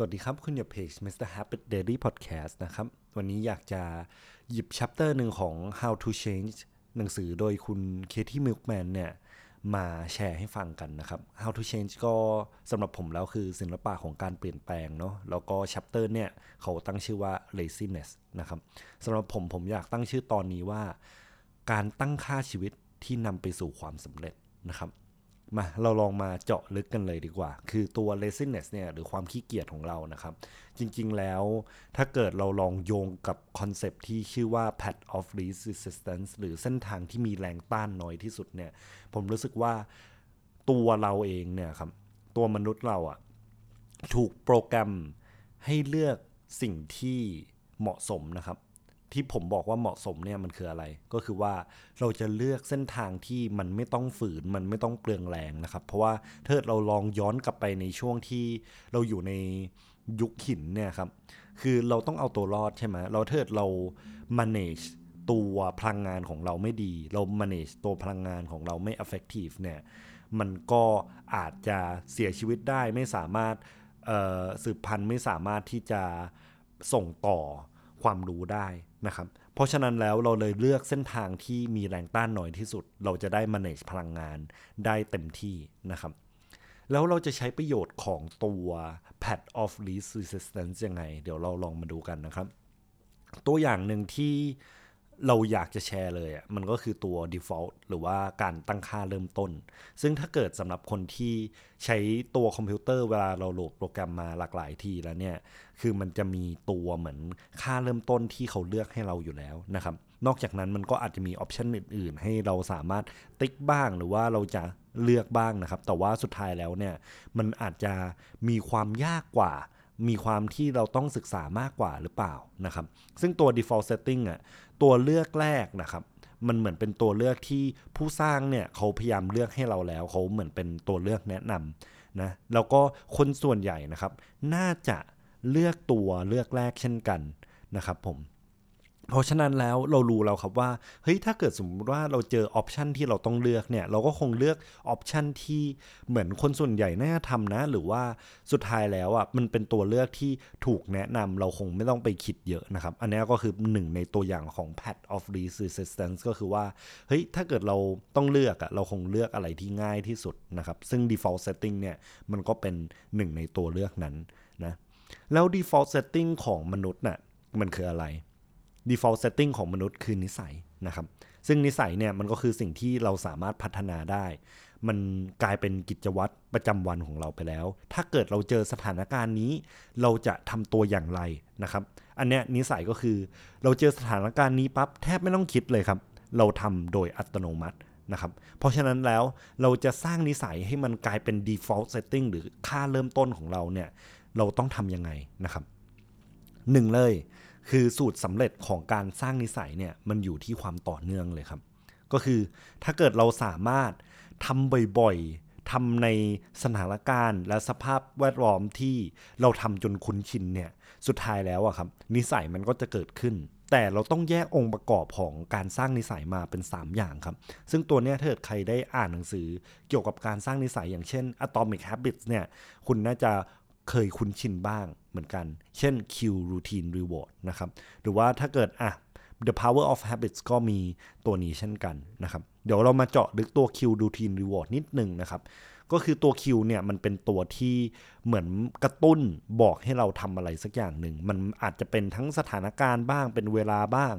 สวัสดีครับ คุณอยู่เพจ Mr. Habit Diary Podcast นะครับ วันนี้อยากจะหยิบ chapter หนึ่งของ How to Change หนังสือโดยคุณ Katie Milkman เนี่ยมาแชร์ให้ฟังกันนะครับ How to Change ก็สำหรับผมแล้วคือศิลปะของการเปลี่ยนแปลงเนาะแล้วก็ chapter เนี่ยเขาตั้งชื่อว่า laziness นะครับสำหรับผมผมอยากตั้งชื่อตอนนี้ว่า การตั้งค่าชีวิตที่นำไปสู่ความสำเร็จนะครับ มาเราลองมาเจาะลึกกันเลยดีกว่า คือตัว laziness เนี่ยหรือความขี้เกียจของเรานะครับ จริงๆแล้วถ้าเกิดเราลองโยงกับคอนเซปที่ชื่อว่า path of least resistance หรือเส้นทางที่มีแรงต้านน้อยที่สุดเนี่ย ผมรู้สึกว่าตัวเราเองเนี่ยครับ ตัวมนุษย์เราอะถูกโปรแกรมให้เลือกสิ่งที่เหมาะสมนะครับ ที่ผมบอกว่าเหมาะสมเนี่ยมันคืออะไร ก็คือว่าเราจะเลือกเส้นทางที่มันไม่ต้องฝืนมันไม่ต้องเปลืองแรงนะครับ เพราะว่าถ้าเราลองย้อนกลับไปในช่วงที่เราอยู่ในยุคหินเนี่ยครับคือเราต้องเอาตัวรอดใช่ไหมเราเทิดเรา manage ตัวพลังงานของเราไม่ดี เรา manage ตัวพลังงานของเราไม่ effective เนี่ยมันก็อาจจะเสียชีวิตได้ไม่สามารถสืบพันธุ์ไม่สามารถที่จะส่งต่อความรู้ได้ นะครับ เพราะฉะนั้นแล้วเราเลยเลือกเส้นทางที่มีแรงต้านน้อยที่สุด เราจะได้ manage พลังงานได้เต็มที่นะครับ แล้วเราจะใช้ประโยชน์ของตัว pad of least resistance ยังไง เดี๋ยวเราลองมาดูกันนะครับ ตัวอย่างหนึ่งที่ เราอยากจะแชร์เลยอะมันก็คือตัว default หรือว่าการตั้งค่าเริ่มต้น ซึ่งถ้าเกิดสำหรับคนที่ใช้ตัวคอมพิวเตอร์เวลาเราโหลดโปรแกรมมาหลากหลายทีแล้วเนี่ย คือมันจะมีตัวเหมือนค่าเริ่มต้นที่เขาเลือกให้เราอยู่แล้วนะครับ นอกจากนั้นมันก็อาจจะมี option อื่น ๆ ให้เราสามารถติ๊กบ้างหรือว่าเราจะเลือกบ้างนะครับ แต่ว่าสุดท้ายแล้วเนี่ย มันอาจจะมีความยากกว่า มีความที่เราต้องศึกษามากกว่าหรือเปล่านะครับ ซึ่งตัว default setting อะตัวเลือกแรกนะครับ มันเหมือนเป็นตัวเลือกที่ผู้สร้างเนี่ยเขาพยายามเลือกให้เราแล้ว เขาเหมือนเป็นตัวเลือกแนะนำนะแล้วก็คนส่วนใหญ่นะครับ น่าจะเลือกตัวเลือกแรกเช่นกันนะครับผม เพราะฉะนั้นแล้วเรารู้แล้วครับว่าเฮ้ยถ้าเกิดสมมติว่าเราเจอออปชันที่เราต้องเลือกเนี่ยเราก็คงเลือกออปชันที่เหมือนคนส่วนใหญ่น่าทำนะ หรือว่าสุดท้ายแล้วอะมันเป็นตัวเลือกที่ถูกแนะนำเราคงไม่ต้องไปคิดเยอะนะครับ อันนี้ก็คือหนึ่งในตัวอย่างของ path of least resistance ก็คือว่าเฮ้ยถ้าเกิดเราต้องเลือกอะเราคงเลือกอะไรที่ง่ายที่สุดนะครับ ซึ่ง default setting เนี่ยมันก็เป็นหนึ่งในตัวเลือกนั้นนะแล้ว default setting ของมนุษย์น่ะมันคืออะไร default setting ของมนุษย์คือนิสัยนะครับ ซึ่งนิสัยเนี่ยมันก็คือสิ่งที่เราสามารถพัฒนาได้ มันกลายเป็นกิจวัตรประจำวันของเราไปแล้ว ถ้าเกิดเราเจอสถานการณ์นี้ เราจะทำตัวอย่างไรนะครับ อันเนี้ยนิสัยก็คือเราเจอสถานการณ์นี้ปั๊บแทบไม่ต้องคิดเลยครับ เราทำโดยอัตโนมัตินะครับ เพราะฉะนั้นแล้วเราจะสร้างนิสัยให้มันกลายเป็น default setting หรือค่าเริ่มต้นของเราเนี่ยเราต้องทำยังไงนะครับหนึ่งเลย คือสูตรสำเร็จของการสร้างนิสัยเนี่ยมันอยู่ที่ความต่อเนื่องเลยครับ ก็คือถ้าเกิดเราสามารถทำบ่อยๆทำในสถานการณ์และสภาพแวดล้อมที่เราทำจนคุ้นชินเนี่ยสุดท้ายแล้วอะครับ นิสัยมันก็จะเกิดขึ้น แต่เราต้องแยกองค์ประกอบของการสร้างนิสัยมาเป็น 3 อย่างครับ ซึ่งตัวเนี้ยถ้าเกิดใครได้อ่านหนังสือเกี่ยวกับการสร้างนิสัยอย่างเช่น Atomic Habits เนี่ยคุณน่าจะ เคยคุ้นชินบ้างเหมือนกัน เช่น Q Routine Reward นะครับ หรือว่าถ้าเกิดอะ The Power of Habits ก็มีตัวนี้เช่นกันนะครับ เดี๋ยวเรามาเจาะลึกตัว Q Routine Reward นิดนึงนะครับ ก็คือตัว Q เนี่ยมันเป็นตัวที่เหมือนกระตุ้นบอกให้เราทำอะไรสักอย่างหนึ่ง มันอาจจะเป็นทั้งสถานการณ์บ้าง เป็นเวลาบ้าง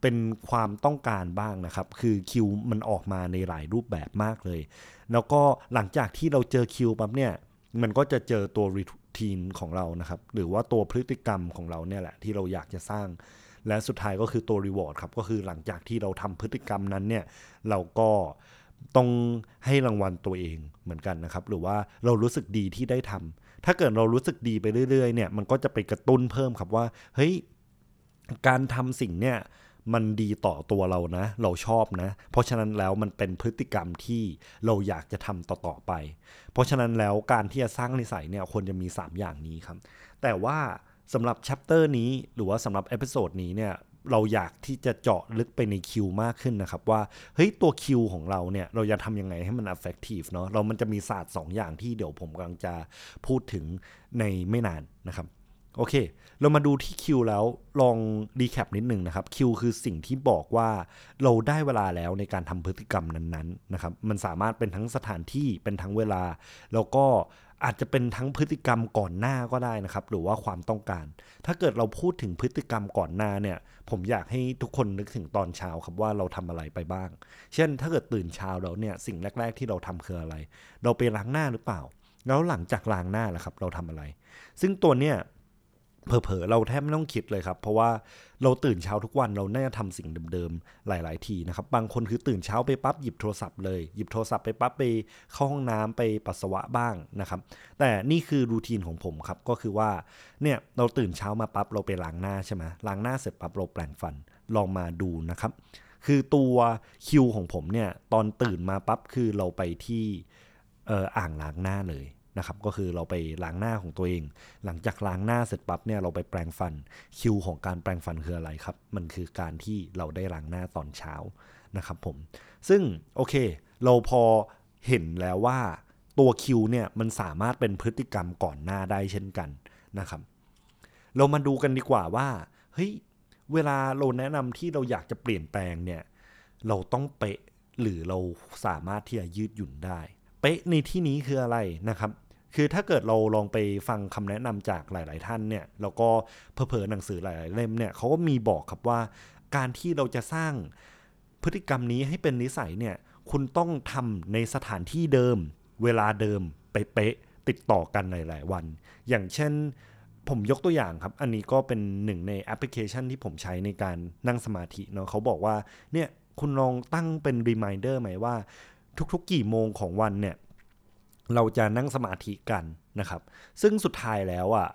เป็นความต้องการบ้างนะครับ คือ Q มันออกมาในหลายรูปแบบมากเลย แล้วก็หลังจากที่เราเจอ Q ปั๊บเนี่ยมันก็จะเจอตัว ทีนของเรานะครับ หรือว่าตัวพฤติกรรมของเราเนี่ยแหละที่เราอยากจะสร้าง และสุดท้ายก็คือตัว reward ครับ ก็คือหลังจากที่เราทำพฤติกรรมนั้นเนี่ยเราก็ต้องให้รางวัลตัวเองเหมือนกันนะครับ หรือว่าเรารู้สึกดีที่ได้ทำถ้าเกิดเรารู้สึกดีไปเรื่อยๆเนี่ยมันก็จะไปกระตุ้นเพิ่มครับว่าเฮ้ยการทำสิ่งเนี่ย มันดีต่อตัวเรานะ เราชอบนะ เพราะฉะนั้นแล้วมันเป็นพฤติกรรมที่เราอยากจะทำต่อๆไป เพราะฉะนั้นแล้วการที่จะสร้างนิสัยเนี่ยควรจะมี 3 อย่างนี้ครับ แต่ว่าสำหรับ chapter นี้หรือว่าสำหรับ episode นี้เนี่ยเราอยากที่จะเจาะลึกไปในคิวมากขึ้นนะครับว่าเฮ้ยตัวคิวของเราเนี่ยเราจะทำยังไงให้มัน effective เนาะเรามันจะมีศาสตร์ 2ออย่างที่เดี๋ยวผมกำลังจะพูดถึงในไม่นานนะครับ โอเค เรามาดูที่คิวแล้วลองดีแคปนิดหนึ่งนะครับคิวคือสิ่งที่บอกว่าเราได้เวลาแล้วในการทำพฤติกรรมนั้นๆนะครับมันสามารถเป็นทั้งสถานที่เป็นทั้งเวลา แล้วก็อาจจะเป็นทั้งพฤติกรรมก่อนหน้าก็ได้นะครับ หรือว่าความต้องการ ถ้าเกิดเราพูดถึงพฤติกรรมก่อนหน้าเนี่ย ผมอยากให้ทุกคนนึกถึงตอนเช้าครับว่าเราทำอะไรไปบ้าง เช่น ถ้าเกิดตื่นเช้าแล้วเนี่ยสิ่งแรก ๆ ที่เราทำคืออะไร เราไปล้างหน้าหรือเปล่า แล้วหลังจากล้างหน้าล่ะครับ เราทำอะไร ซึ่งตัวเนี้ย เผลอๆเราแทบไม่ต้องคิดเลยครับ เพราะว่าเราตื่นเช้าทุกวันเราน่าจะทำสิ่งเดิมๆ หลาย ๆ ทีนะครับ บางคนคือตื่นเช้าไปปั๊บหยิบโทรศัพท์เลย หยิบโทรศัพท์ไปปั๊บไปเข้าห้องน้ำไปปัสสาวะบ้างนะครับ แต่นี่คือรูทีนของผมครับ ก็คือว่าเนี่ยเราตื่นเช้ามาปั๊บเราไปล้างหน้าใช่ไหมล้างหน้าเสร็จปั๊บเราแปรงฟันลองมาดูนะครับ คือตัวคิวของผมเนี่ยตอนตื่นมาปั๊บคือเราไปที่อ่างล้างหน้าเลย นะครับก็คือเราไปล้างหน้าของตัวเอง หลังจากล้างหน้าเสร็จปั๊บเนี่ยเราไปแปรงฟันคิวของการแปรงฟันคืออะไรครับ มันคือการที่เราได้ล้างหน้าตอนเช้านะครับผม ซึ่งโอเค เราพอเห็นแล้วว่าตัวคิวเนี่ยมันสามารถเป็นพฤติกรรมก่อนหน้าได้เช่นกันนะครับ เรามาดูกันดีกว่าว่าเฮ้ยเวลาเราแนะนำที่เราอยากจะเปลี่ยนแปลงเนี่ยเราต้องเป๊ะหรือเราสามารถที่จะยืดหยุ่นได้ เป๊ะในที่นี้คืออะไรนะครับ คือถ้าเกิดเราลองไปฟังคำแนะนำจากหลาย ๆ ท่านเนี่ยแล้วก็เพอเพอหนังสือหลาย ๆ เล่มเนี่ยเขาก็มีบอกครับว่า การที่เราจะสร้างพฤติกรรมนี้ให้เป็นนิสัยเนี่ยคุณต้องทำในสถานที่เดิม เวลาเดิมไปเป๊ะติดต่อกันหลาย ๆ วัน อย่างเช่นผมยกตัวอย่างครับ อันนี้ก็เป็นหนึ่งในแอปพลิเคชันที่ผมใช้ในการนั่งสมาธิเนาะเขาบอกว่าเนี่ยคุณลองตั้งเป็น reminder ไหมว่า ทุกๆ กี่โมงของวันเนี่ยเราจะนั่งสมาธิกันนะครับ ซึ่งสุดท้ายแล้วอะ่ะ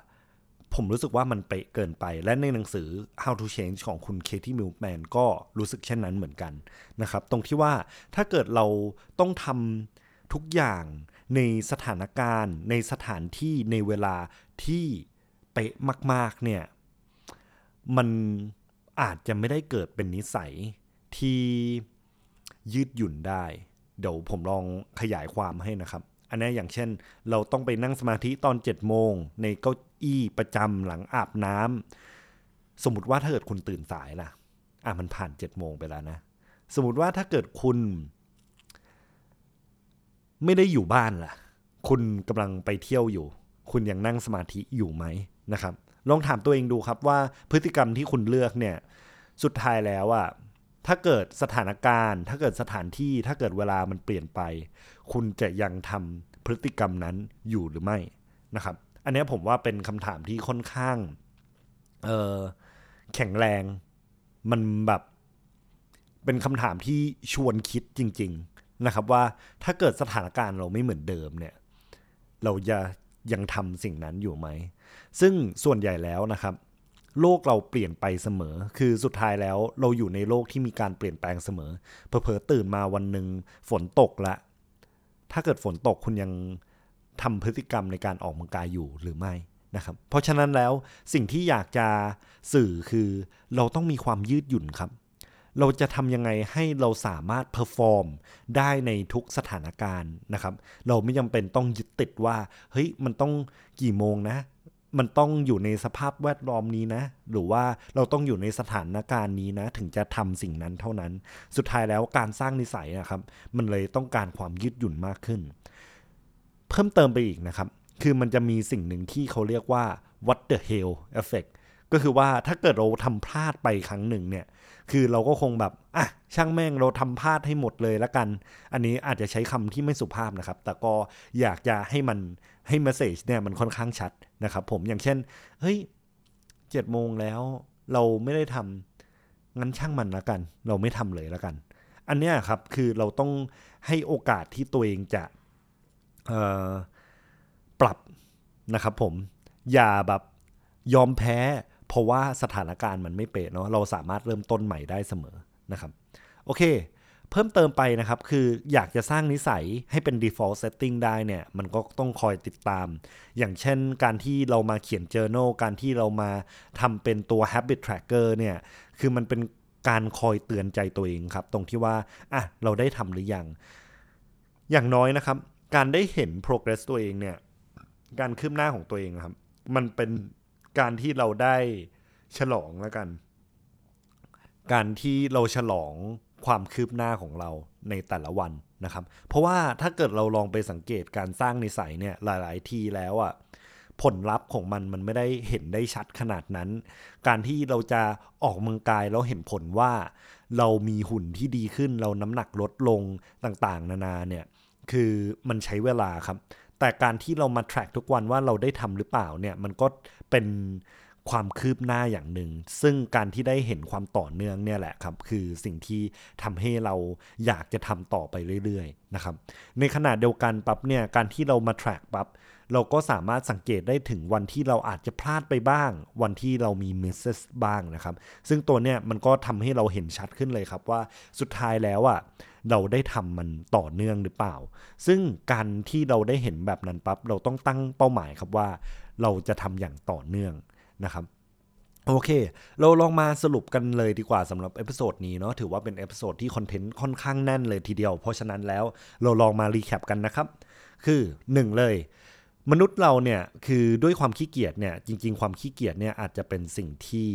ผมรู้สึกว่ามันเป๊ะเกินไป และในหนังสือ How to Change ของคุณเคที่มิลแมนก็รู้สึกเช่นนั้นเหมือนกันนะครับ ตรงที่ว่าถ้าเกิดเราต้องทำทุกอย่างในสถานการณ์ ในสถานที่ในเวลาที่เป๊ะมาก ๆ เนี่ย มันอาจจะไม่ได้เกิดเป็นนิสัยที่ยืดหยุ่นได้ เดี๋ยวผมลองขยายความให้นะครับ อันนี้อย่างเช่น เราต้องไปนั่งสมาธิตอน7จ็ดโมงในเก้าอี้ประจำหลังอาบน้ำสมมติว่าถ้าเกิดคุณตื่นสายล่ะ อะมันผ่าน7จ็ดโมงไปแล้วนะ สมมติว่าถ้าเกิดคุณ ไม่ได้อยู่บ้านล่ะ คุณกำลังไปเที่ยวอยู่ คุณยังนั่งสมาธิอยู่ไหมนะครับ ลองถามตัวเองดูครับว่าพฤติกรรมที่คุณเลือกเนี่ย สุดท้ายแล้วอะ ถ้าเกิดสถานการณ์ ถ้าเกิดสถานที่ถ้าเกิดเวลามันเปลี่ยนไป คุณจะยังทำพฤติกรรมนั้นอยู่หรือไม่นะครับ อันนี้ผมว่าเป็นคำถามที่ค่อนข้างแข็งแรงมันแบบเป็นคำถามที่ชวนคิดจริง ๆนะครับ ว่าถ้าเกิดสถานการณ์เราไม่เหมือนเดิมเนี่ย เราจะยังทำสิ่งนั้นอยู่ไหม ซึ่งส่วนใหญ่แล้วนะครับ โลกเราเปลี่ยนไปเสมอ คือสุดท้ายแล้วเราอยู่ในโลกที่มีการเปลี่ยนแปลงเสมอเพอเพอตื่นมาวันหนึ่งฝนตกละ ถ้าเกิดฝนตกคุณยังทำพฤติกรรมในการออกกำลังกายอยู่หรือไม่นะครับ เพราะฉะนั้นแล้วสิ่งที่อยากจะสื่อคือเราต้องมีความยืดหยุ่นครับ เราจะทำยังไงให้เราสามารถ perform ได้ในทุกสถานการณ์นะครับ เราไม่จำเป็นต้องยึดติดว่า เฮ้ยมันต้องกี่โมงนะ มันต้องอยู่ในสภาพแวดล้อมนี้นะ หรือว่าเราต้องอยู่ในสถานการณ์นี้นะ ถึงจะทำสิ่งนั้นเท่านั้น สุดท้ายแล้วการสร้างนิสัยนะครับ มันเลยต้องการความยืดหยุ่นมากขึ้น เพิ่มเติมไปอีกนะครับ คือมันจะมีสิ่งหนึ่งที่เขาเรียกว่า what the hell effect ก็คือว่าถ้าเกิดเราทำพลาดไปครั้งหนึ่งเนี่ย คือเราก็คงแบบอะช่างแม่งเราทำพลาดให้หมดเลยละกัน อันนี้อาจจะใช้คำที่ไม่สุภาพนะครับ แต่ก็อยากจะให้มัน ให้เมสเซจเนี่ยมันค่อนข้างชัดนะครับผมอย่างเช่น เฮ้ยเจ็ดโมงแล้วเราไม่ได้ทำงั้นช่างมันละกัน เราไม่ทำเลยละกัน อันนี้ครับคือเราต้องให้โอกาสที่ตัวเองจะปรับนะครับผมอย่าแบบยอมแพ้เพราะว่าสถานการณ์มันไม่เป๊ะเนาะเราสามารถเริ่มต้นใหม่ได้เสมอนะครับ โอเค เพิ่มเติมไปนะครับ คืออยากจะสร้างนิสัยให้เป็น default setting ได้เนี่ย มันก็ต้องคอยติดตาม อย่างเช่นการที่เรามาเขียน journal การที่เรามาทำเป็นตัว habit tracker เนี่ย คือมันเป็นการคอยเตือนใจตัวเองครับ ตรงที่ว่า อะ เราได้ทำหรือยัง อย่างน้อยนะครับ การได้เห็น progress ตัวเองเนี่ย การคืบหน้าของตัวเองครับ มันเป็นการที่เราได้ฉลองแล้วกัน การที่เราฉลอง ความคืบหน้าของเราในแต่ละวันนะครับ เพราะว่าถ้าเกิดเราลองไปสังเกตการสร้างนิสัยเนี่ยหลาย ๆ ทีแล้วอะ่ะผลลัพธ์ของมันมันไม่ได้เห็นได้ชัดขนาดนั้น การที่เราจะออกกำลังกายแล้วเห็นผลว่า เรามีหุ่นที่ดีขึ้น เราน้ำหนักลดลงต่างๆ นานาเนี่ยคือมันใช้เวลาครับ แต่การที่เรามา track ทุกวันว่าเราได้ทำหรือเปล่าเนี่ยมันก็เป็น ความคืบหน้าอย่างหนึ่ง ซึ่งการที่ได้เห็นความต่อเนื่องเนี่ยแหละครับ คือสิ่งที่ทำให้เราอยากจะทำต่อไปเรื่อยๆนะครับ ในขณะเดียวกันปั๊บเนี่ย การที่เรามา track ปั๊บ เราก็สามารถสังเกตได้ถึงวันที่เราอาจจะพลาดไปบ้าง วันที่เรามี misses บ้างนะครับ ซึ่งตัวเนี้ยมันก็ทำให้เราเห็นชัดขึ้นเลยครับว่าสุดท้ายแล้วอะเราได้ทำมันต่อเนื่องหรือเปล่า ซึ่งการที่เราได้เห็นแบบนั้นปั๊บเราต้องตั้งเป้าหมายครับว่า เราจะทำอย่างต่อเนื่อง นะครับโอเค เราลองมาสรุปกันเลยดีกว่าสำหรับ episode นี้เนาะถือว่าเป็น episode ที่คอนเทนต์ค่อนข้างแน่นเลยทีเดียว เพราะฉะนั้นแล้วเราลองมา recap กันนะครับ คือ 1 เลย มนุษย์เราเนี่ยคือด้วยความขี้เกียจเนี่ยจริง ๆ ความขี้เกียจเนี่ยอาจจะเป็นสิ่งที่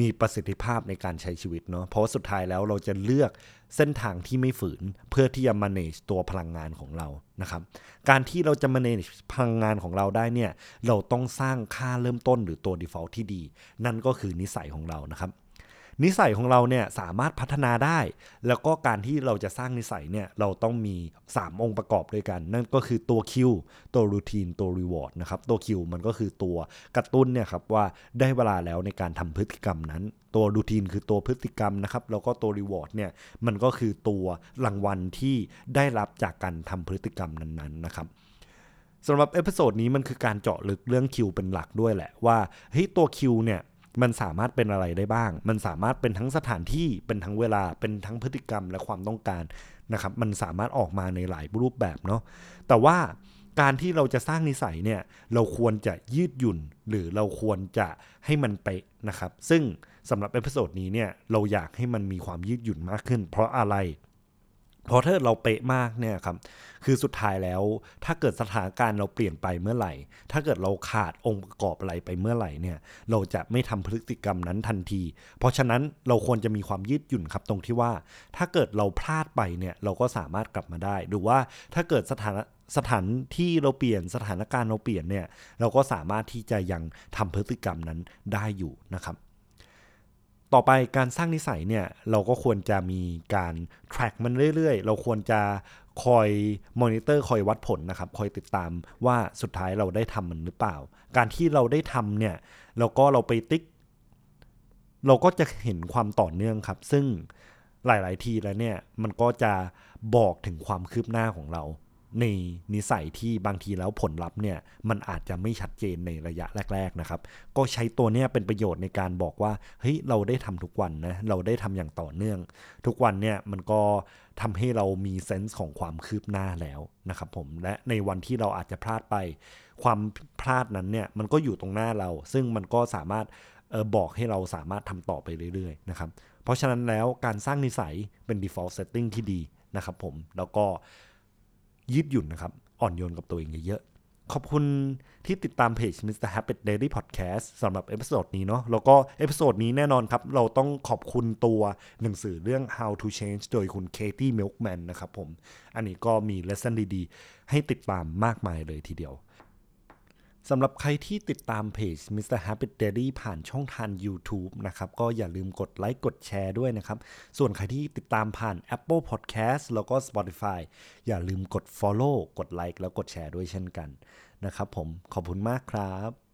มีประสิทธิภาพในการใช้ชีวิตเนาะเพราะสุดท้ายแล้วเราจะเลือก เส้นทางที่ไม่ฝืนเพื่อที่จะ manage ตัวพลังงานของเรานะครับ การที่เราจะ manage พลังงานของเราได้เนี่ย เราต้องสร้างค่าเริ่มต้นหรือตัว default ที่ดี นั่นก็คือนิสัยของเรานะครับ นิสัยของเราเนี่ยสามารถพัฒนาได้ แล้วก็การที่เราจะสร้างนิสัยเนี่ยเราต้องมี 3 องค์ประกอบด้วยกัน นั่นก็คือตัวคิวตัวรูทีนตัวรีวอร์ดนะครับตัวคิวมันก็คือตัวกระตุ้นเนี่ยครับว่าได้เวลาแล้วในการทำพฤติกรรมนั้น ตัว routine คือตัวพฤติกรรมนะครับแล้วก็ตัว reward เนี่ยมันก็คือตัวรางวัลที่ได้รับจากการทำพฤติกรรมนั้นๆนะครับสำหรับ episode นี้มันคือการเจาะลึกเรื่องคิวเป็นหลักด้วยแหละว่าเฮ้ยตัวคิวเนี่ย มันสามารถเป็นอะไรได้บ้าง มันสามารถเป็นทั้งสถานที่ เป็นทั้งเวลา เป็นทั้งพฤติกรรมและความต้องการนะครับ มันสามารถออกมาในหลายรูปแบบเนาะ แต่ว่าการที่เราจะสร้างนิสัยเนี่ย เราควรจะยืดหยุ่น หรือเราควรจะให้มันเป๊ะนะครับ ซึ่งสำหรับ episode นี้เนี่ย เราอยากให้มันมีความยืดหยุ่นมากขึ้น เพราะอะไร เพราะถ้าเราเป๊ะมากเนี่ยครับคือสุดท้ายแล้วถ้าเกิดสถานการณ์เราเปลี่ยนไปเมื่อไหร่ ถ้าเกิดเราขาดองค์ประกอบอะไรไปเมื่อไหร่เนี่ย เราจะไม่ทำพฤติกรรมนั้นทันที เพราะฉะนั้นเราควรจะมีความยืดหยุ่นครับตรงที่ว่า ถ้าเกิดเราพลาดไปเนี่ยเราก็สามารถกลับมาได้ หรือว่าถ้าเกิดสถานสถานที่เราเปลี่ยนสถานการณ์เราเปลี่ยนเนี่ยเราก็สามารถที่จะยังทำพฤติกรรมนั้นได้อยู่นะครับ ต่อไปการสร้างนิสัยเนี่ยเราก็ควรจะมีการ track มันเรื่อยๆ เราควรจะคอยมอนิเตอร์คอยวัดผลนะครับคอยติดตามว่าสุดท้ายเราได้ทำมันหรือเปล่า การที่เราได้ทำเนี่ยแล้วก็เราไปติ๊ก เราก็จะเห็นความต่อเนื่องครับ ซึ่งหลาย ๆ ทีแล้วเนี่ยมันก็จะบอกถึงความคืบหน้าของเรา ในนิสัยที่บางทีแล้วผลลัพธ์เนี่ยมันอาจจะไม่ชัดเจนในระยะแรก ๆนะครับ ก็ใช้ตัวเนี้ยเป็นประโยชน์ในการบอกว่าเฮ้ยเราได้ทำทุกวันนะเราได้ทำอย่างต่อเนื่อง ทุกวันเนี่ยมันก็ทำให้เรามีเซนส์ของความคืบหน้าแล้วนะครับผมและในวันที่เราอาจจะพลาดไป ความพลาดนั้นเนี่ยมันก็อยู่ตรงหน้าเรา ซึ่งมันก็สามารถออบอกให้เราสามารถทำต่อไปเรื่อยๆนะครับเพราะฉะนั้นแล้วการสร้างนิสัยเป็น default setting ที่ดีนะครับผมแล้วก็ ยืดหยุ่นนะครับ อ่อนโยนกับตัวเองเยอะๆ ขอบคุณที่ติดตามเพจ Mr. Habit Diary Podcast สำหรับ episode นี้เนาะแล้วก็ episode นี้แน่นอนครับ เราต้องขอบคุณตัวหนังสือเรื่อง How to Change โดยคุณ Katie Milkman นะครับผม อันนี้ก็มี lesson ดีๆ ให้ติดตามมากมายเลยทีเดียว สำหรับใครที่ติดตามเพจ Mr. Happy Daily ผ่านช่องทาง YouTube นะครับก็อย่าลืมกดไลค์กดแชร์ด้วยนะครับ ส่วนใครที่ติดตามผ่าน Apple Podcast แล้วก็ Spotify อย่าลืมกด Follow กดไลค์แล้วกดแชร์ด้วยเช่นกันนะครับผมขอบคุณมากครับ